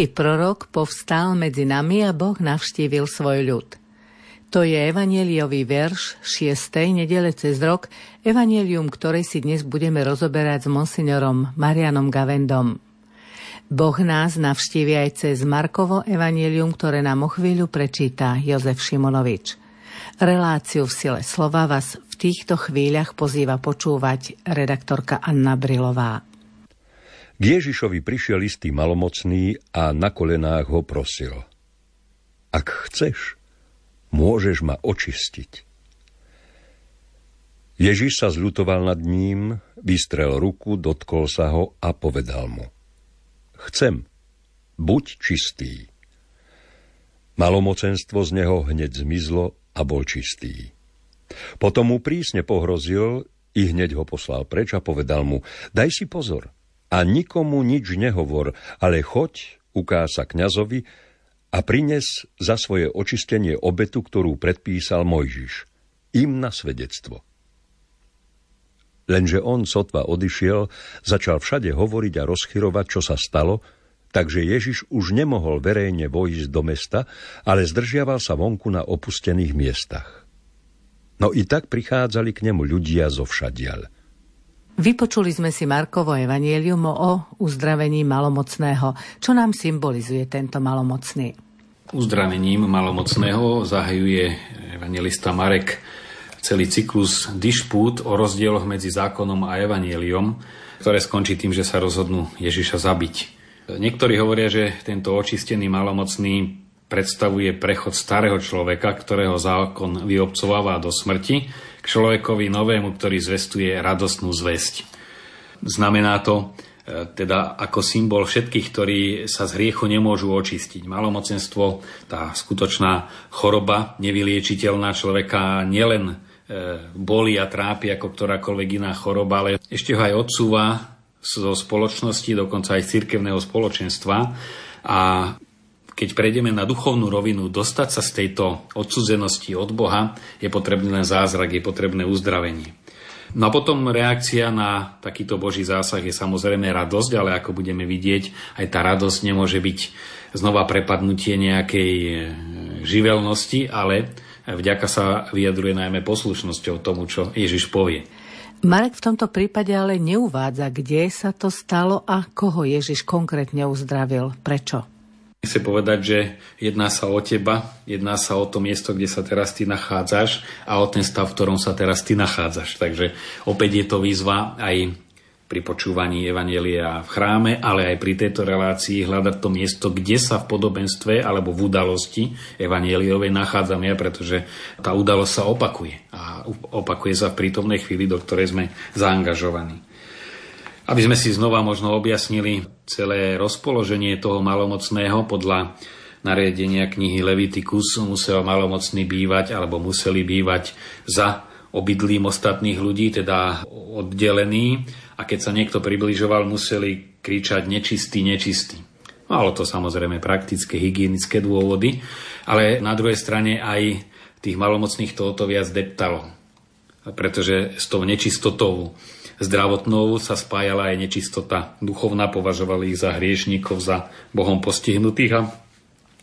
Veľký prorok povstal medzi nami a Boh navštívil svoj ľud. To je evanieliový verš 6. nedele cez rok, evanielium, ktoré si dnes budeme rozoberať s monsignorom Marianom Gavendom. Boh nás navštívi aj cez Markovo evanielium, ktoré nám o chvíľu prečíta Jozef Šimonovič. Reláciu v sile slova vás v týchto chvíľach pozýva počúvať redaktorka Anna Brilová. K Ježišovi prišiel istý malomocný a na kolenách ho prosil. Ak chceš, môžeš ma očistiť. Ježiš sa zľutoval nad ním, vystrel ruku, dotkol sa ho a povedal mu. Chcem, buď čistý. Malomocenstvo z neho hneď zmizlo a bol čistý. Potom mu prísne pohrozil i hneď ho poslal preč a povedal mu, daj si pozor, a nikomu nič nehovor, ale choď, ukáž sa kňazovi a prines za svoje očistenie obetu, ktorú predpísal Mojžiš, im na svedectvo. Lenže on sotva odišiel, začal všade hovoriť a rozchyrovať, čo sa stalo, takže Ježiš už nemohol verejne vojsť do mesta, ale zdržiaval sa vonku na opustených miestach. No i tak prichádzali k nemu ľudia zo všadiaľ. Vypočuli sme si Markovo evanielium o uzdravení malomocného. Čo nám symbolizuje tento malomocný? Uzdravením malomocného zahajuje evangelista Marek celý cyklus dišpút o rozdieloch medzi zákonom a evanieliom, ktoré skončí tým, že sa rozhodnú Ježiša zabiť. Niektorí hovoria, že tento očistený malomocný predstavuje prechod starého človeka, ktorého zákon vyobcováva do smrti, človekovi novému, ktorý zvestuje radostnú zväzť. Znamená to e, teda ako symbol všetkých, ktorí sa z hriechu nemôžu očistiť. Malomocenstvo, tá skutočná choroba, nevyliečiteľná človeka nielen e, boli a trápi ako ktorákoľvek iná choroba, ale ešte ho aj odsúva zo spoločnosti, dokonca aj z cirkevného spoločenstva a keď prejdeme na duchovnú rovinu, dostať sa z tejto odsudzenosti od Boha, je potrebný len zázrak, je potrebné uzdravenie. No a potom reakcia na takýto Boží zásah je samozrejme radosť, ale ako budeme vidieť, aj tá radosť nemôže byť znova prepadnutie nejakej e, živelnosti, ale vďaka sa vyjadruje najmä poslušnosťou tomu, čo Ježiš povie. Marek v tomto prípade ale neuvádza, kde sa to stalo a koho Ježiš konkrétne uzdravil. Prečo? Chce povedať, že jedná sa o teba, jedná sa o to miesto, kde sa teraz ty nachádzaš a o ten stav, v ktorom sa teraz ty nachádzaš. Takže opäť je to výzva aj pri počúvaní Evanielia v chráme, ale aj pri tejto relácii hľadať to miesto, kde sa v podobenstve alebo v udalosti Evanieliovej nachádzam ja, pretože tá udalosť sa opakuje a opakuje sa v prítomnej chvíli, do ktorej sme zaangažovaní. Aby sme si znova možno objasnili celé rozpoloženie toho malomocného podľa nariadenia knihy Levitikus. Musel malomocný bývať alebo museli bývať za obydlím ostatných ľudí, teda oddelený. A keď sa niekto približoval, museli kričať nečistý, nečistý. Malo to samozrejme praktické, hygienické dôvody, ale na druhej strane aj tých malomocných toto viac deptalo, pretože s tou nečistotou zdravotnou sa spájala aj nečistota duchovná, považovali ich za hriešníkov, za Bohom postihnutých a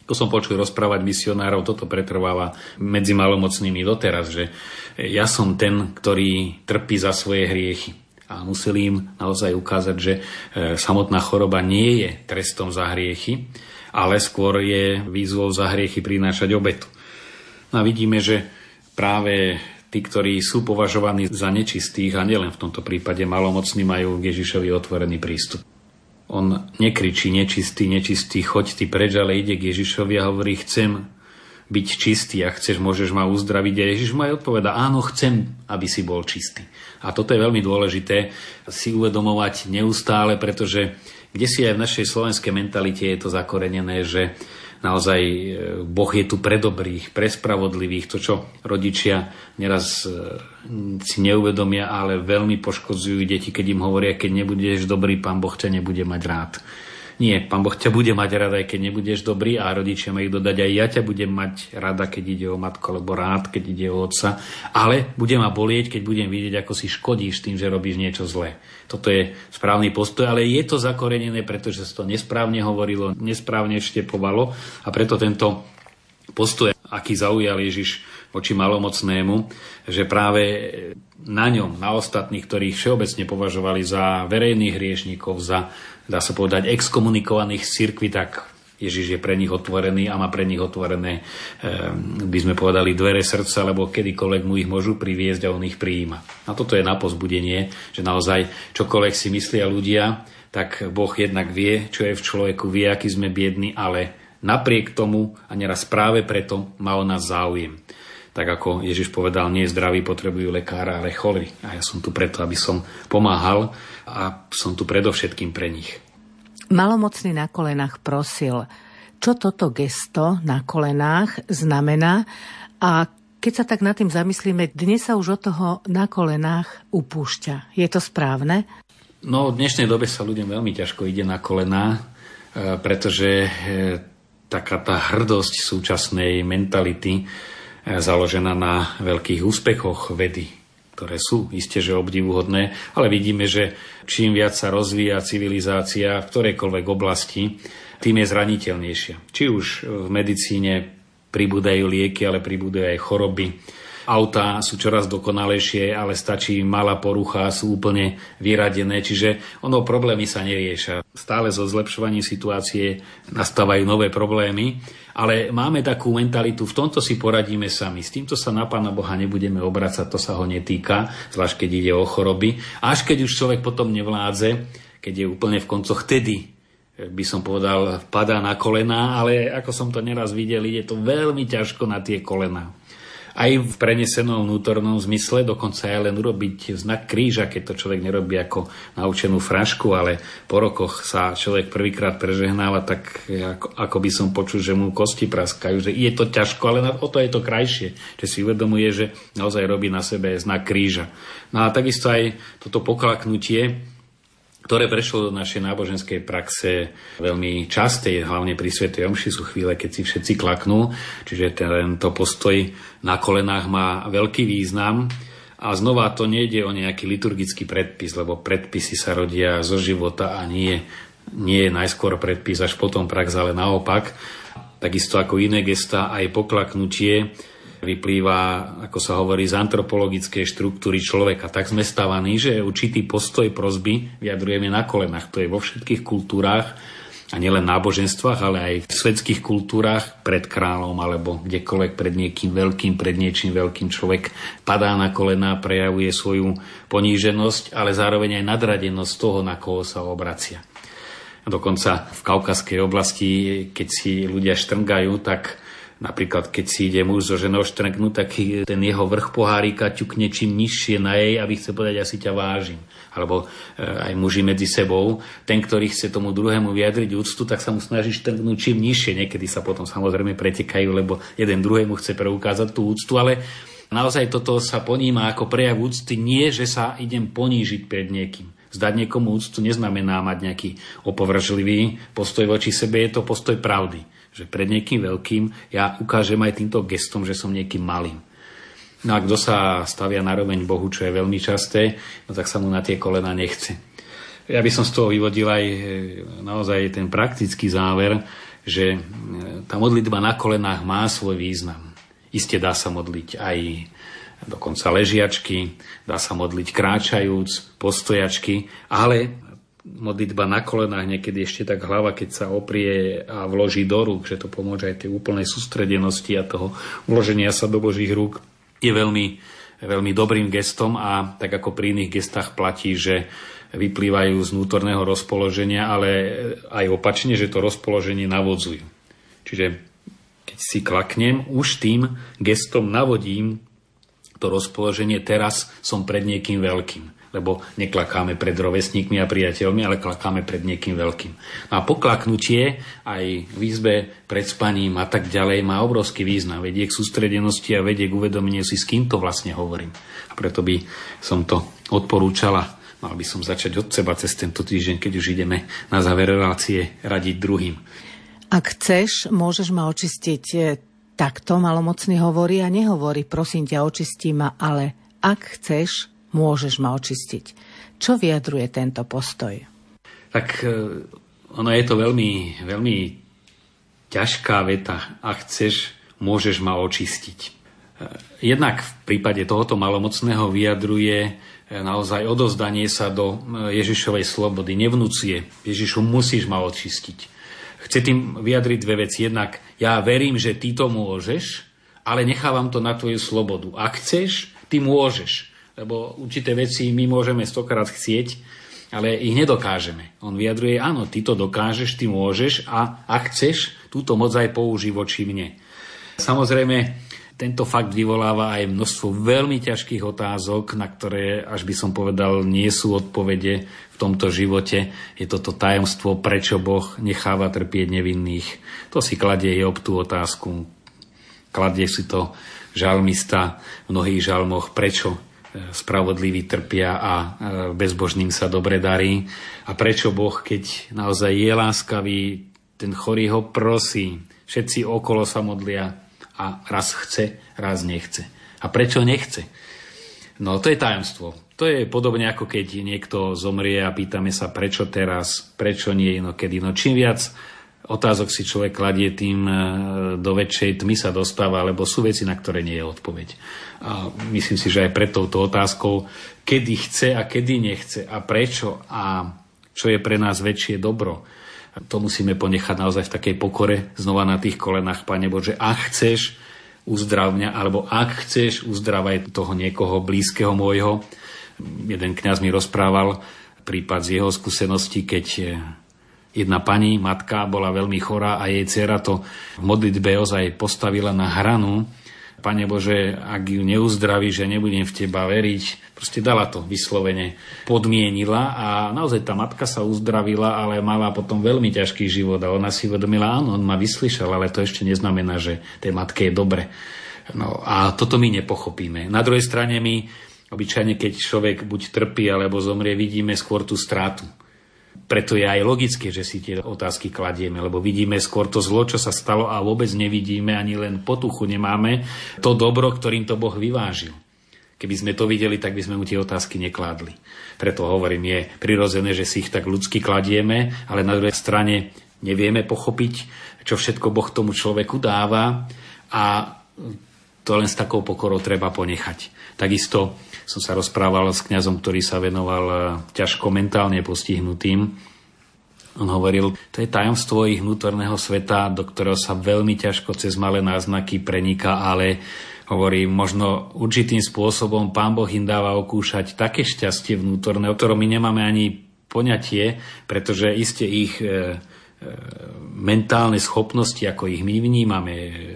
to som počul rozprávať misionárov, toto pretrváva medzi malomocnými doteraz, že ja som ten, ktorý trpí za svoje hriechy. A museli im naozaj ukázať, že e, samotná choroba nie je trestom za hriechy, ale skôr je výzvou za hriechy prinášať obetu. No a vidíme, že práve tí, ktorí sú považovaní za nečistých a nielen v tomto prípade malomocní majú k Ježišovi otvorený prístup. On nekričí nečistý, nečistý, choď ty preč, ale ide k Ježišovi a hovorí, chcem byť čistý a chceš, môžeš ma uzdraviť. A Ježiš mu aj odpoveda, áno, chcem, aby si bol čistý. A toto je veľmi dôležité si uvedomovať neustále, pretože kde si aj v našej slovenskej mentalite je to zakorenené, že naozaj e, Boh je tu pre dobrých, pre spravodlivých. To, čo rodičia neraz e, si neuvedomia, ale veľmi poškodzujú deti, keď im hovoria, keď nebudeš dobrý, pán Boh ťa nebude mať rád. Nie, pán Boh ťa bude mať rada, aj keď nebudeš dobrý a rodičia majú dodať, aj ja ťa budem mať rada, keď ide o matku, alebo rád, keď ide o otca, ale bude ma bolieť, keď budem vidieť, ako si škodíš tým, že robíš niečo zlé. Toto je správny postoj, ale je to zakorenené, pretože sa to nesprávne hovorilo, nesprávne štepovalo a preto tento postoj, aký zaujal Ježiš voči malomocnému, že práve na ňom, na ostatných, ktorých všeobecne považovali za verejných hriešnikov, za dá sa povedať, exkomunikovaných z cirkvi, tak Ježiš je pre nich otvorený a má pre nich otvorené, eh, by sme povedali, dvere srdca, lebo kedykoľvek mu ich môžu priviesť a on ich prijíma. A toto je na pozbudenie, že naozaj čokoľvek si myslia ľudia, tak Boh jednak vie, čo je v človeku, vie, aký sme biední, ale napriek tomu a neraz práve preto má o nás záujem. Tak ako Ježiš povedal, nie zdraví potrebujú lekára, ale chorí. A ja som tu preto, aby som pomáhal a som tu predovšetkým pre nich. Malomocný na kolenách prosil, čo toto gesto na kolenách znamená a keď sa tak nad tým zamyslíme, dnes sa už od toho na kolenách upúšťa. Je to správne? No, v dnešnej dobe sa ľuďom veľmi ťažko ide na kolená, e, pretože e, taká tá hrdosť súčasnej mentality založená na veľkých úspechoch vedy, ktoré sú isté, že obdivuhodné, ale vidíme, že čím viac sa rozvíja civilizácia v ktorejkoľvek oblasti, tým je zraniteľnejšia. Či už v medicíne pribúdajú lieky, ale pribúdajú aj choroby. Autá sú čoraz dokonalejšie, ale stačí malá porucha, sú úplne vyradené, čiže ono problémy sa neriešia. Stále zo zlepšovaní situácie nastávajú nové problémy ale máme takú mentalitu, v tomto si poradíme sami. S týmto sa na Pána Boha nebudeme obracať, to sa ho netýka, zvlášť keď ide o choroby. Až keď už človek potom nevládze, keď je úplne v koncoch, tedy eh, by som povedal, padá na kolená, ale ako som to neraz videl, ide to veľmi ťažko na tie kolená aj v prenesenom vnútornom zmysle, dokonca aj len urobiť znak kríža, keď to človek nerobí ako naučenú frašku, ale po rokoch sa človek prvýkrát prežehnáva, tak ako, ako by som počul, že mu kosti praskajú, že je to ťažko, ale o to je to krajšie, že si uvedomuje, že naozaj robí na sebe znak kríža. No a takisto aj toto poklaknutie, ktoré prešlo do našej náboženskej praxe veľmi častej, hlavne pri Svetej Omši sú chvíle, keď si všetci klaknú, čiže tento postoj na kolenách má veľký význam. A znova to nejde o nejaký liturgický predpis, lebo predpisy sa rodia zo života a nie, nie je najskôr predpis, až potom prax, ale naopak. Takisto ako iné gesta, aj poklaknutie vyplýva, ako sa hovorí, z antropologickej štruktúry človeka. Tak sme stavaní, že určitý postoj prozby vyjadrujeme na kolenách. To je vo všetkých kultúrách a nielen náboženstvách, ale aj v svetských kultúrach pred kráľom alebo kdekoľvek pred niekým veľkým, pred niečím veľkým človek padá na kolená, prejavuje svoju poníženosť, ale zároveň aj nadradenosť toho, na koho sa obracia. Dokonca v kaukaskej oblasti, keď si ľudia štrngajú, tak Napríklad, keď si ide muž so ženou štrknúť, tak ten jeho vrch pohárika ťukne čím nižšie na jej, aby chce povedať, asi ťa vážim. Alebo e, aj muži medzi sebou. Ten, ktorý chce tomu druhému vyjadriť úctu, tak sa mu snaží štrknúť čím nižšie. Niekedy sa potom samozrejme pretekajú, lebo jeden druhému chce preukázať tú úctu, ale naozaj toto sa poníma ako prejav úcty, nie, že sa idem ponížiť pred niekým. Zdať niekomu úctu neznamená mať nejaký opovržlivý postoj voči sebe, je to postoj pravdy že pred niekým veľkým ja ukážem aj týmto gestom, že som niekým malým. No a kto sa stavia na roveň Bohu, čo je veľmi časté, no tak sa mu na tie kolena nechce. Ja by som z toho vyvodil aj e, naozaj ten praktický záver, že e, tá modlitba na kolenách má svoj význam. Isté dá sa modliť aj dokonca ležiačky, dá sa modliť kráčajúc, postojačky, ale modlitba na kolenách, niekedy ešte tak hlava, keď sa oprie a vloží do rúk, že to pomôže aj tej úplnej sústredenosti a toho vloženia sa do Božích rúk, je veľmi, veľmi dobrým gestom a tak ako pri iných gestách platí, že vyplývajú z vnútorného rozpoloženia, ale aj opačne, že to rozpoloženie navodzujú. Čiže keď si klaknem, už tým gestom navodím to rozpoloženie, teraz som pred niekým veľkým lebo neklakáme pred rovesníkmi a priateľmi, ale klakáme pred niekým veľkým. No a poklaknutie aj v izbe pred spaním a tak ďalej má obrovský význam. Vedie k sústredenosti a vedie k uvedomeniu si, s kým to vlastne hovorím. A preto by som to odporúčala mal by som začať od seba cez tento týždeň, keď už ideme na záver relácie radiť druhým. Ak chceš, môžeš ma očistiť. Takto malomocný hovorí a nehovorí, prosím ťa, očistí ma, ale ak chceš, môžeš ma očistiť. Čo vyjadruje tento postoj? Tak e, ono je to veľmi, veľmi ťažká veta. Ak chceš, môžeš ma očistiť. E, jednak v prípade tohoto malomocného vyjadruje e, naozaj odozdanie sa do Ježišovej slobody. Nevnúcie. Ježišu, musíš ma očistiť. Chce tým vyjadriť dve veci. Jednak ja verím, že ty to môžeš, ale nechávam to na tvoju slobodu. Ak chceš, ty môžeš. Lebo určité veci my môžeme stokrát chcieť, ale ich nedokážeme. On vyjadruje, áno, ty to dokážeš, ty môžeš a ak chceš, túto moc aj použij voči mne. Samozrejme, tento fakt vyvoláva aj množstvo veľmi ťažkých otázok, na ktoré, až by som povedal, nie sú odpovede v tomto živote. Je toto tajomstvo, prečo Boh necháva trpieť nevinných. To si kladie Job tú otázku. Kladie si to žalmista v mnohých žalmoch, prečo spravodliví trpia a e, bezbožným sa dobre darí. A prečo Boh, keď naozaj je láskavý, ten chorý ho prosí, všetci okolo sa modlia a raz chce, raz nechce. A prečo nechce? No to je tajomstvo. To je podobne ako keď niekto zomrie a pýtame sa, prečo teraz, prečo nie inokedy. No čím viac otázok si človek kladie, tým e, do väčšej tmy sa dostáva, lebo sú veci, na ktoré nie je odpoveď. A myslím si, že aj pred touto otázkou, kedy chce a kedy nechce a prečo a čo je pre nás väčšie dobro, to musíme ponechať naozaj v takej pokore, znova na tých kolenách, Pane Bože, ak chceš, uzdrav mňa, alebo ak chceš, uzdravaj toho niekoho blízkeho môjho. Jeden kňaz mi rozprával prípad z jeho skúsenosti, keď Jedna pani, matka, bola veľmi chorá a jej dcera to v modlitbe ozaj postavila na hranu. Pane Bože, ak ju neuzdraví, že nebudem v Teba veriť, proste dala to vyslovene, podmienila a naozaj tá matka sa uzdravila, ale mala potom veľmi ťažký život a ona si uvedomila, áno, on ma vyslyšal, ale to ešte neznamená, že tej matke je dobre. No a toto my nepochopíme. Na druhej strane my obyčajne, keď človek buď trpí alebo zomrie, vidíme skôr tú strátu preto je aj logické, že si tie otázky kladieme, lebo vidíme skôr to zlo, čo sa stalo a vôbec nevidíme, ani len potuchu nemáme to dobro, ktorým to Boh vyvážil. Keby sme to videli, tak by sme mu tie otázky nekládli. Preto hovorím, je prirodzené, že si ich tak ľudsky kladieme, ale na druhej strane nevieme pochopiť, čo všetko Boh tomu človeku dáva a to len s takou pokorou treba ponechať. Takisto som sa rozprával s kňazom, ktorý sa venoval e, ťažko mentálne postihnutým. On hovoril, to je tajomstvo ich vnútorného sveta, do ktorého sa veľmi ťažko cez malé náznaky preniká, ale hovorí, možno určitým spôsobom pán Boh im dáva okúšať také šťastie vnútorné, o ktorom my nemáme ani poňatie, pretože iste ich e, mentálne schopnosti, ako ich my vnímame,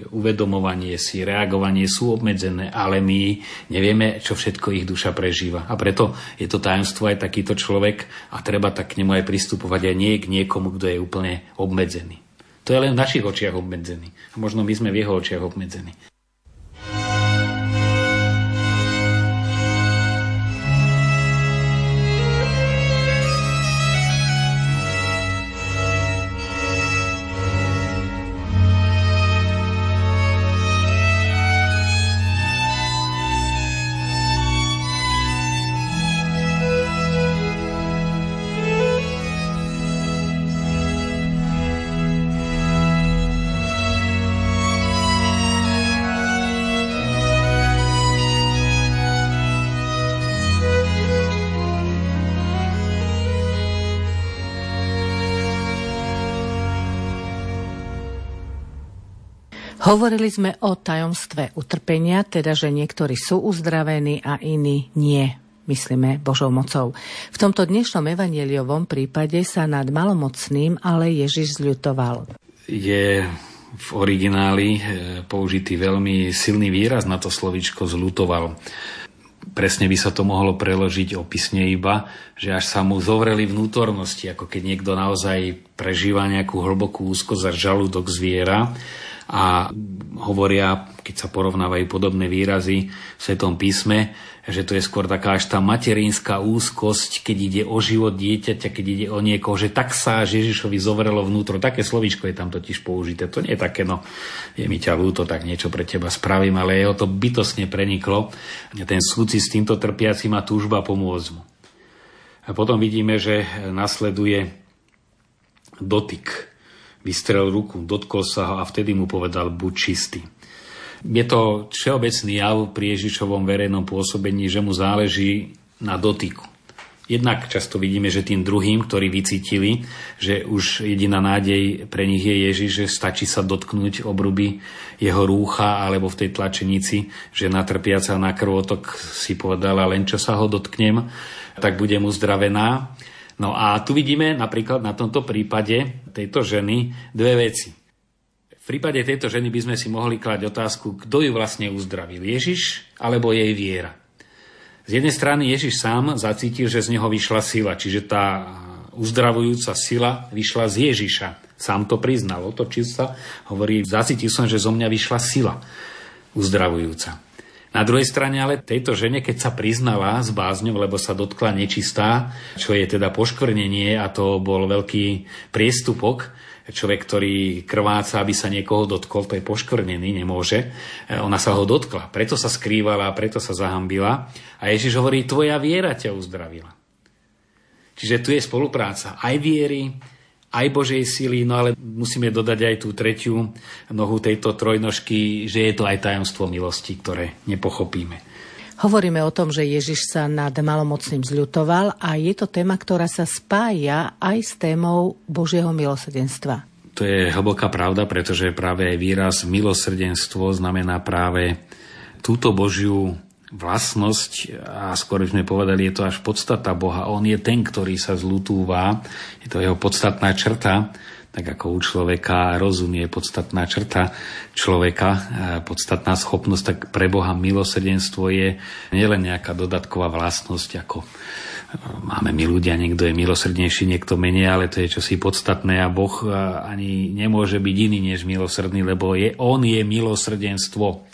uvedomovanie si, reagovanie sú obmedzené, ale my nevieme, čo všetko ich duša prežíva. A preto je to tajomstvo aj takýto človek a treba tak k nemu aj pristupovať aj nie k niekomu, kto je úplne obmedzený. To je len v našich očiach obmedzený. A možno my sme v jeho očiach obmedzení. Hovorili sme o tajomstve utrpenia, teda že niektorí sú uzdravení a iní nie myslíme Božou mocou. V tomto dnešnom evangeliovom prípade sa nad malomocným ale Ježiš zľutoval. Je v origináli eh, použitý veľmi silný výraz na to slovičko zľutoval. Presne by sa to mohlo preložiť opisne iba, že až sa mu zovreli vnútornosti, ako keď niekto naozaj prežíva nejakú hlbokú úzkosť a žalúdok zviera a hovoria, keď sa porovnávajú podobné výrazy v Svetom písme, že to je skôr taká až tá materinská úzkosť, keď ide o život dieťaťa, keď ide o niekoho, že tak sa Ježišovi zovrelo vnútro. Také slovíčko je tam totiž použité. To nie je také, no, je mi ťa ľúto, tak niečo pre teba spravím, ale jeho to bytosne preniklo. Ten súci s týmto trpiacim a túžba pomôcť mu. A potom vidíme, že nasleduje dotyk. Vystrel ruku, dotkol sa ho a vtedy mu povedal, buď čistý. Je to všeobecný jav pri Ježišovom verejnom pôsobení, že mu záleží na dotyku. Jednak často vidíme, že tým druhým, ktorí vycítili, že už jediná nádej pre nich je Ježiš, že stačí sa dotknúť obruby jeho rúcha alebo v tej tlačenici, že natrpiaca na krvotok si povedala, len čo sa ho dotknem, tak budem uzdravená. No a tu vidíme napríklad na tomto prípade tejto ženy dve veci. V prípade tejto ženy by sme si mohli klať otázku, kto ju vlastne uzdravil, Ježiš alebo jej viera. Z jednej strany Ježiš sám zacítil, že z neho vyšla sila, čiže tá uzdravujúca sila vyšla z Ježiša. Sám to priznal, otočil sa, hovorí, zacítil som, že zo mňa vyšla sila uzdravujúca. Na druhej strane ale tejto žene, keď sa priznala s bázňou, lebo sa dotkla nečistá, čo je teda poškvrnenie a to bol veľký priestupok, človek, ktorý krváca, aby sa niekoho dotkol, to je poškvrnený, nemôže. E, ona sa ho dotkla, preto sa skrývala, preto sa zahambila. A Ježiš hovorí, tvoja viera ťa uzdravila. Čiže tu je spolupráca aj viery, aj Božej síly, no ale musíme dodať aj tú tretiu nohu tejto trojnožky, že je to aj tajomstvo milosti, ktoré nepochopíme. Hovoríme o tom, že Ježiš sa nad malomocným zľutoval a je to téma, ktorá sa spája aj s témou Božieho milosrdenstva. To je hlboká pravda, pretože práve aj výraz milosrdenstvo znamená práve túto Božiu vlastnosť a skôr sme povedali, je to až podstata Boha. On je ten, ktorý sa zlutúva, je to jeho podstatná črta tak ako u človeka rozum je podstatná črta človeka, podstatná schopnosť, tak pre Boha milosrdenstvo je nielen nejaká dodatková vlastnosť, ako e, máme my ľudia, niekto je milosrdnejší, niekto menej, ale to je čosi podstatné a Boh e, ani nemôže byť iný než milosrdný, lebo je, On je milosrdenstvo.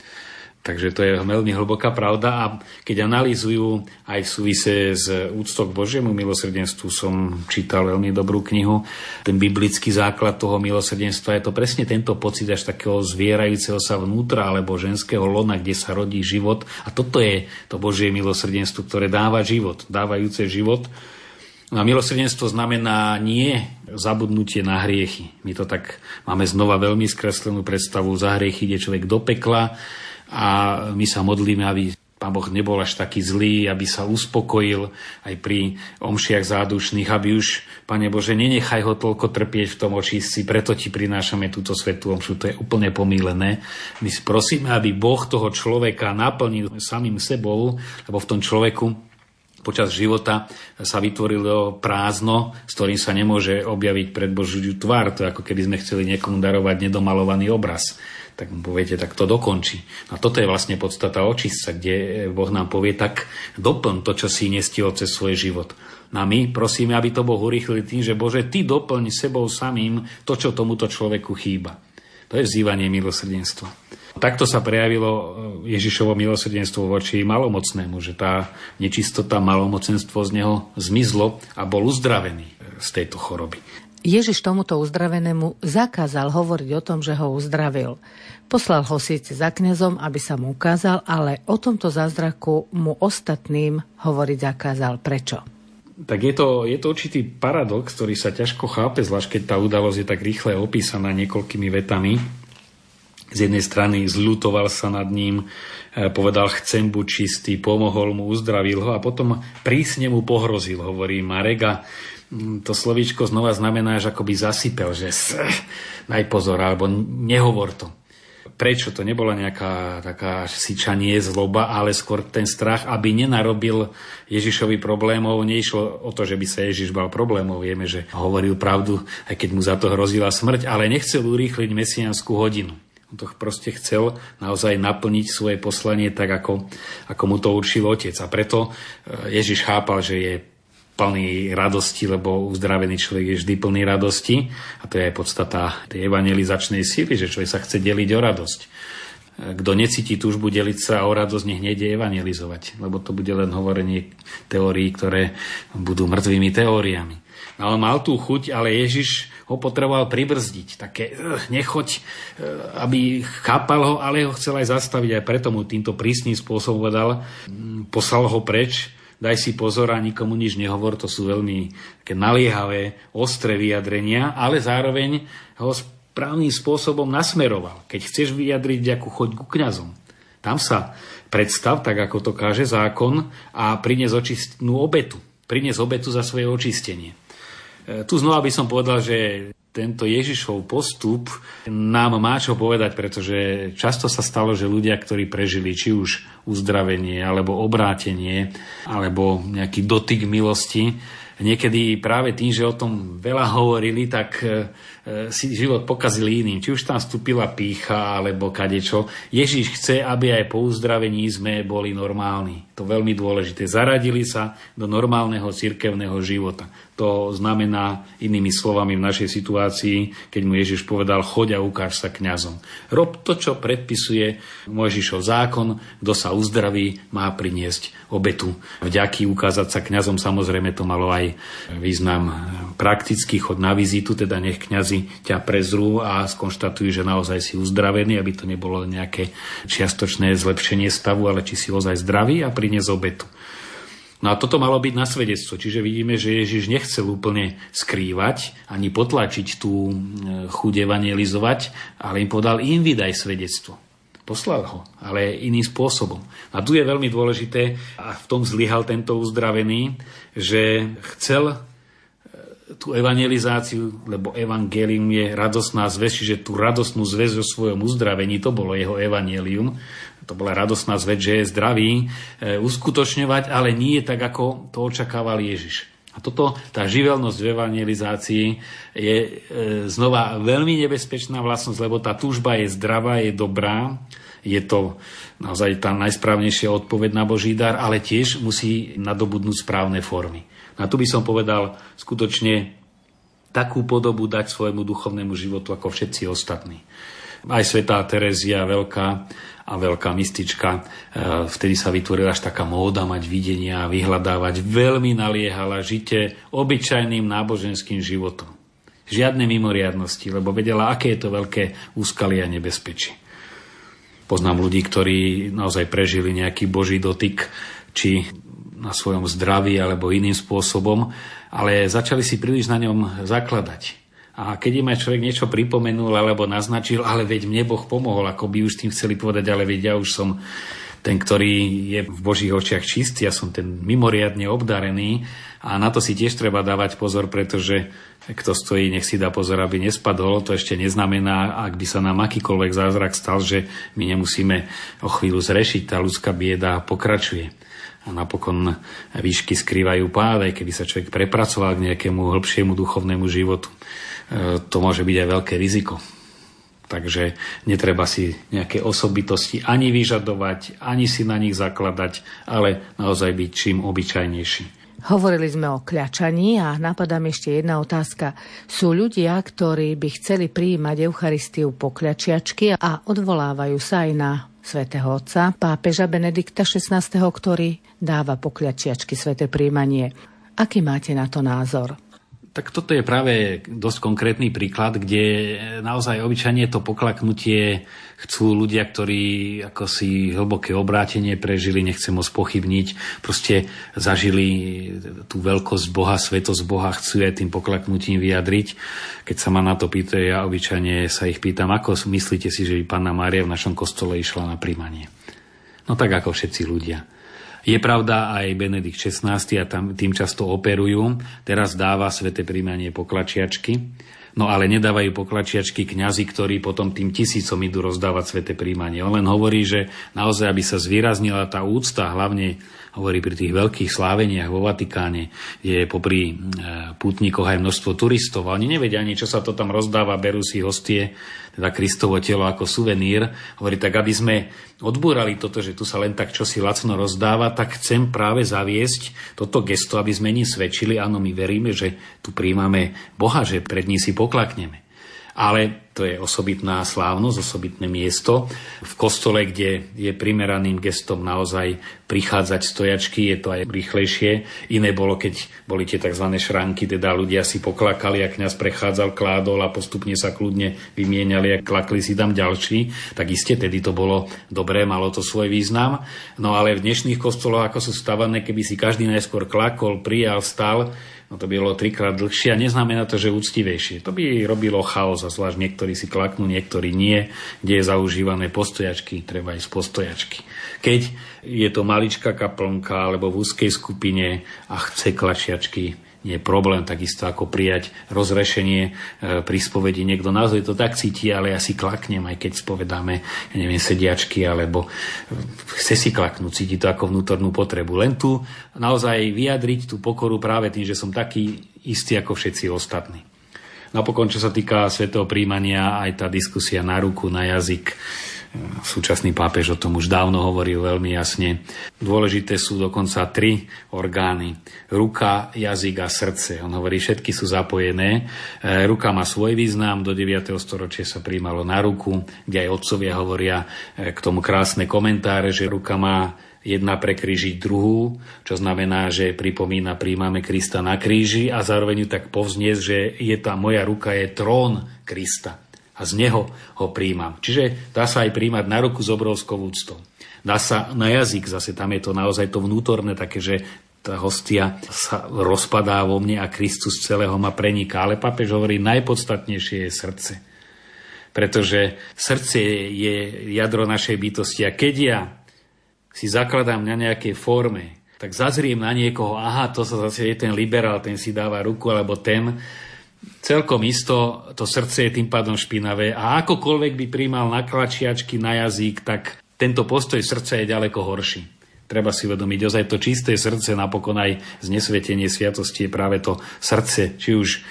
Takže to je veľmi hlboká pravda a keď analýzujú aj v súvise s úctou k Božiemu milosrdenstvu, som čítal veľmi dobrú knihu, ten biblický základ toho milosrdenstva je to presne tento pocit až takého zvierajúceho sa vnútra alebo ženského lona, kde sa rodí život a toto je to Božie milosrdenstvo, ktoré dáva život, dávajúce život. No a milosrdenstvo znamená nie zabudnutie na hriechy. My to tak máme znova veľmi skreslenú predstavu, za hriechy ide človek do pekla, a my sa modlíme, aby Pán Boh nebol až taký zlý, aby sa uspokojil aj pri omšiach zádušných, aby už, Pane Bože, nenechaj ho toľko trpieť v tom očistci, preto ti prinášame túto svetú omšu. To je úplne pomílené. My si prosíme, aby Boh toho človeka naplnil samým sebou, lebo v tom človeku počas života sa vytvorilo prázdno, s ktorým sa nemôže objaviť pred Božiu tvár. To je ako keby sme chceli niekomu darovať nedomalovaný obraz tak mu poviete, tak to dokončí. A toto je vlastne podstata očistca, kde Boh nám povie, tak doplň to, čo si nestihol cez svoj život. A my prosíme, aby to Boh urýchlil tým, že Bože, Ty doplň sebou samým to, čo tomuto človeku chýba. To je vzývanie milosrdenstva. Takto sa prejavilo Ježišovo milosrdenstvo voči malomocnému, že tá nečistota, malomocenstvo z neho zmizlo a bol uzdravený z tejto choroby. Ježiš tomuto uzdravenému zakázal hovoriť o tom, že ho uzdravil. Poslal ho síce za kňazom, aby sa mu ukázal, ale o tomto zázraku mu ostatným hovoriť zakázal. Prečo? Tak je to, je to určitý paradox, ktorý sa ťažko chápe, zvlášť keď tá udalosť je tak rýchle opísaná niekoľkými vetami. Z jednej strany zľutoval sa nad ním, e, povedal, chcem buď čistý, pomohol mu, uzdravil ho a potom prísne mu pohrozil, hovorí Marega to slovíčko znova znamená, že akoby zasypel, že daj pozor, alebo nehovor to. Prečo to nebola nejaká taká syčanie, zloba, ale skôr ten strach, aby nenarobil Ježišovi problémov. Neišlo o to, že by sa Ježiš bal problémov. Vieme, že hovoril pravdu, aj keď mu za to hrozila smrť, ale nechcel urýchliť mesianskú hodinu. On to proste chcel naozaj naplniť svoje poslanie tak, ako, ako mu to určil otec. A preto eh, Ježiš chápal, že je plný radosti, lebo uzdravený človek je vždy plný radosti. A to je aj podstata tej evangelizačnej síly, že človek sa chce deliť o radosť. Kto necíti túžbu deliť sa o radosť, nech nejde evangelizovať, lebo to bude len hovorenie teórií, ktoré budú mŕtvými teóriami. No, ale mal tú chuť, ale Ježiš ho potreboval pribrzdiť. Také, uh, nechoď, uh, aby chápal ho, ale ho chcel aj zastaviť. Aj preto mu týmto prísnym spôsobom povedal, um, poslal ho preč, daj si pozor a nikomu nič nehovor. To sú veľmi také naliehavé, ostré vyjadrenia, ale zároveň ho správnym spôsobom nasmeroval. Keď chceš vyjadriť ďakú, choď ku kňazom. Tam sa predstav, tak ako to káže zákon, a prinies očistnú obetu. Prinies obetu za svoje očistenie. E, tu znova by som povedal, že tento Ježišov postup nám má čo povedať, pretože často sa stalo, že ľudia, ktorí prežili či už uzdravenie, alebo obrátenie, alebo nejaký dotyk milosti, niekedy práve tým, že o tom veľa hovorili, tak si život pokazili iným. Či už tam vstúpila pícha, alebo kadečo. Ježíš chce, aby aj po uzdravení sme boli normálni. To veľmi dôležité. Zaradili sa do normálneho cirkevného života. To znamená inými slovami v našej situácii, keď mu Ježiš povedal, choď a ukáž sa kňazom. Rob to, čo predpisuje Mojžišov zákon, kto sa uzdraví, má priniesť obetu. Vďaky ukázať sa kňazom, samozrejme to malo aj význam praktický, chod na vizitu, teda nech kňazi ťa prezrú a skonštatujú, že naozaj si uzdravený, aby to nebolo nejaké čiastočné zlepšenie stavu, ale či si ozaj zdravý a priniesť obetu. No a toto malo byť na svedectvo, čiže vidíme, že Ježiš nechcel úplne skrývať ani potlačiť tú e, chuť evangelizovať, ale im povedal, im vydaj svedectvo. Poslal ho, ale iným spôsobom. A tu je veľmi dôležité, a v tom zlyhal tento uzdravený, že chcel tú evangelizáciu, lebo evangelium je radosná zväz, čiže tú radosnú zväz o svojom uzdravení, to bolo jeho evangelium, to bola radosná zväz, že je zdravý, e, uskutočňovať, ale nie tak, ako to očakával Ježiš. A toto, tá živelnosť v evangelizácii je e, znova veľmi nebezpečná vlastnosť, lebo tá túžba je zdravá, je dobrá, je to naozaj tá najsprávnejšia odpoveď na Boží dar, ale tiež musí nadobudnúť správne formy. A tu by som povedal skutočne takú podobu dať svojmu duchovnému životu ako všetci ostatní. Aj svetá Terezia veľká a veľká mystička. E, vtedy sa vytvorila až taká móda mať videnia a vyhľadávať. Veľmi naliehala žite obyčajným náboženským životom. Žiadne mimoriadnosti, lebo vedela, aké je to veľké úskalie a nebezpečie. Poznám ľudí, ktorí naozaj prežili nejaký boží dotyk, či na svojom zdraví alebo iným spôsobom, ale začali si príliš na ňom zakladať a keď im aj človek niečo pripomenul alebo naznačil, ale veď mne Boh pomohol, ako by už tým chceli povedať, ale veď ja už som ten, ktorý je v Božích očiach čistý, ja som ten mimoriadne obdarený a na to si tiež treba dávať pozor, pretože kto stojí, nech si dá pozor, aby nespadol. To ešte neznamená, ak by sa nám akýkoľvek zázrak stal, že my nemusíme o chvíľu zrešiť. Tá ľudská bieda pokračuje. Napokon výšky skrývajú pád, aj keby sa človek prepracoval k nejakému hĺbšiemu duchovnému životu. E, to môže byť aj veľké riziko. Takže netreba si nejaké osobitosti ani vyžadovať, ani si na nich zakladať, ale naozaj byť čím obyčajnejší. Hovorili sme o kľačaní a napadá mi ešte jedna otázka. Sú ľudia, ktorí by chceli prijímať Eucharistiu po kľačiačky a odvolávajú sa aj na svätého Otca, pápeža Benedikta XVI, ktorý dáva pokľačiačky sväté príjmanie. Aký máte na to názor? Tak toto je práve dosť konkrétny príklad, kde naozaj obyčajne to poklaknutie chcú ľudia, ktorí ako si hlboké obrátenie prežili, nechcem ho spochybniť, proste zažili tú veľkosť Boha, svetosť Boha, chcú aj tým poklaknutím vyjadriť. Keď sa ma na to pýtajú, ja obyčajne sa ich pýtam, ako myslíte si, že by Panna Mária v našom kostole išla na príjmanie? No tak ako všetci ľudia. Je pravda, aj Benedikt XVI a tam, tým často operujú. Teraz dáva sveté príjmanie poklačiačky. No ale nedávajú poklačiačky kňazi, ktorí potom tým tisícom idú rozdávať svete príjmanie. On len hovorí, že naozaj, aby sa zvýraznila tá úcta, hlavne hovorí pri tých veľkých sláveniach vo Vatikáne, je popri e, pútnikoch aj množstvo turistov. A oni nevedia ani, čo sa to tam rozdáva, berú si hostie, teda Kristovo telo ako suvenír. Hovorí, tak aby sme odbúrali toto, že tu sa len tak čosi lacno rozdáva, tak chcem práve zaviesť toto gesto, aby sme ním svedčili. Áno, my veríme, že tu príjmame Boha, že pred ní si poklakneme ale to je osobitná slávnosť, osobitné miesto. V kostole, kde je primeraným gestom naozaj prichádzať stojačky, je to aj rýchlejšie. Iné bolo, keď boli tie tzv. šranky, teda ľudia si poklakali a kňaz prechádzal, kládol a postupne sa kľudne vymieniali a klakli si tam ďalší. Tak iste tedy to bolo dobré, malo to svoj význam. No ale v dnešných kostoloch, ako sú stavané, keby si každý najskôr klakol, prijal, stal, no to by bolo trikrát dlhšie a neznamená to, že úctivejšie. To by robilo chaos a zvlášť niektorí si klaknú, niektorí nie, kde je zaužívané postojačky, treba ísť postojačky. Keď je to maličká kaplnka alebo v úzkej skupine a chce klačiačky, je problém takisto ako prijať rozrešenie e, pri spovedi. Niekto naozaj to tak cíti, ale ja si klaknem, aj keď spovedáme, ja neviem, sediačky, alebo e, chce si klaknúť, cíti to ako vnútornú potrebu. Len tu naozaj vyjadriť tú pokoru práve tým, že som taký istý ako všetci ostatní. Napokon, čo sa týka svetého príjmania, aj tá diskusia na ruku, na jazyk, Súčasný pápež o tom už dávno hovoril veľmi jasne. Dôležité sú dokonca tri orgány. Ruka, jazyk a srdce. On hovorí, všetky sú zapojené. E, ruka má svoj význam. Do 9. storočia sa príjmalo na ruku, kde aj otcovia hovoria e, k tomu krásne komentáre, že ruka má jedna prekrížiť druhú, čo znamená, že pripomína, príjmame Krista na kríži a zároveň ju tak povzniesť, že je tá moja ruka je trón Krista a z neho ho príjmam. Čiže dá sa aj príjmať na ruku s obrovskou úctou. Dá sa na jazyk, zase tam je to naozaj to vnútorné, také, že tá hostia sa rozpadá vo mne a Kristus celého ma preniká. Ale papež hovorí, najpodstatnejšie je srdce. Pretože srdce je jadro našej bytosti. A keď ja si zakladám na nejakej forme, tak zazriem na niekoho, aha, to sa zase je ten liberál, ten si dáva ruku, alebo ten, celkom isto to srdce je tým pádom špinavé a akokoľvek by príjmal naklačiačky na jazyk, tak tento postoj srdca je ďaleko horší. Treba si uvedomiť, ozaj to čisté srdce, napokon aj znesvetenie sviatosti je práve to srdce, či už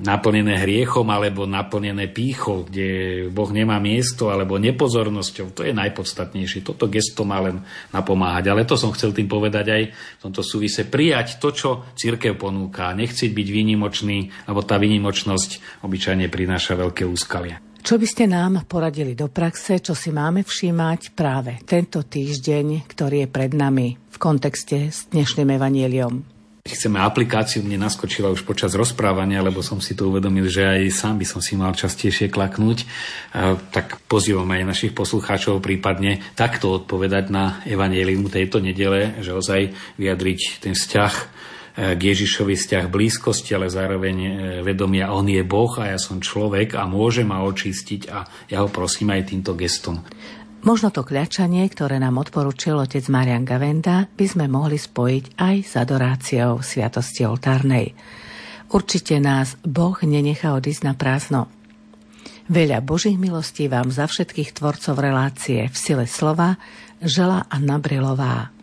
naplnené hriechom alebo naplnené pýchou, kde Boh nemá miesto alebo nepozornosťou. To je najpodstatnejšie. Toto gesto má len napomáhať. Ale to som chcel tým povedať aj v tomto súvise. Prijať to, čo církev ponúka. Nechcieť byť výnimočný, lebo tá výnimočnosť obyčajne prináša veľké úskalia. Čo by ste nám poradili do praxe, čo si máme všímať práve tento týždeň, ktorý je pred nami v kontexte s dnešným evanieliom? Chceme aplikáciu, mne naskočila už počas rozprávania, lebo som si to uvedomil, že aj sám by som si mal častejšie klaknúť, tak pozývam aj našich poslucháčov prípadne takto odpovedať na evanielium tejto nedele, že ozaj vyjadriť ten vzťah e, k Ježišovi vzťah blízkosti, ale zároveň e, vedomia, on je Boh a ja som človek a môže ma očistiť a ja ho prosím aj týmto gestom. Možno to kľačanie, ktoré nám odporučil otec Marian Gavenda, by sme mohli spojiť aj s adoráciou Sviatosti oltárnej. Určite nás Boh nenechá odísť na prázdno. Veľa Božích milostí vám za všetkých tvorcov relácie v sile slova žela Anna Brilová.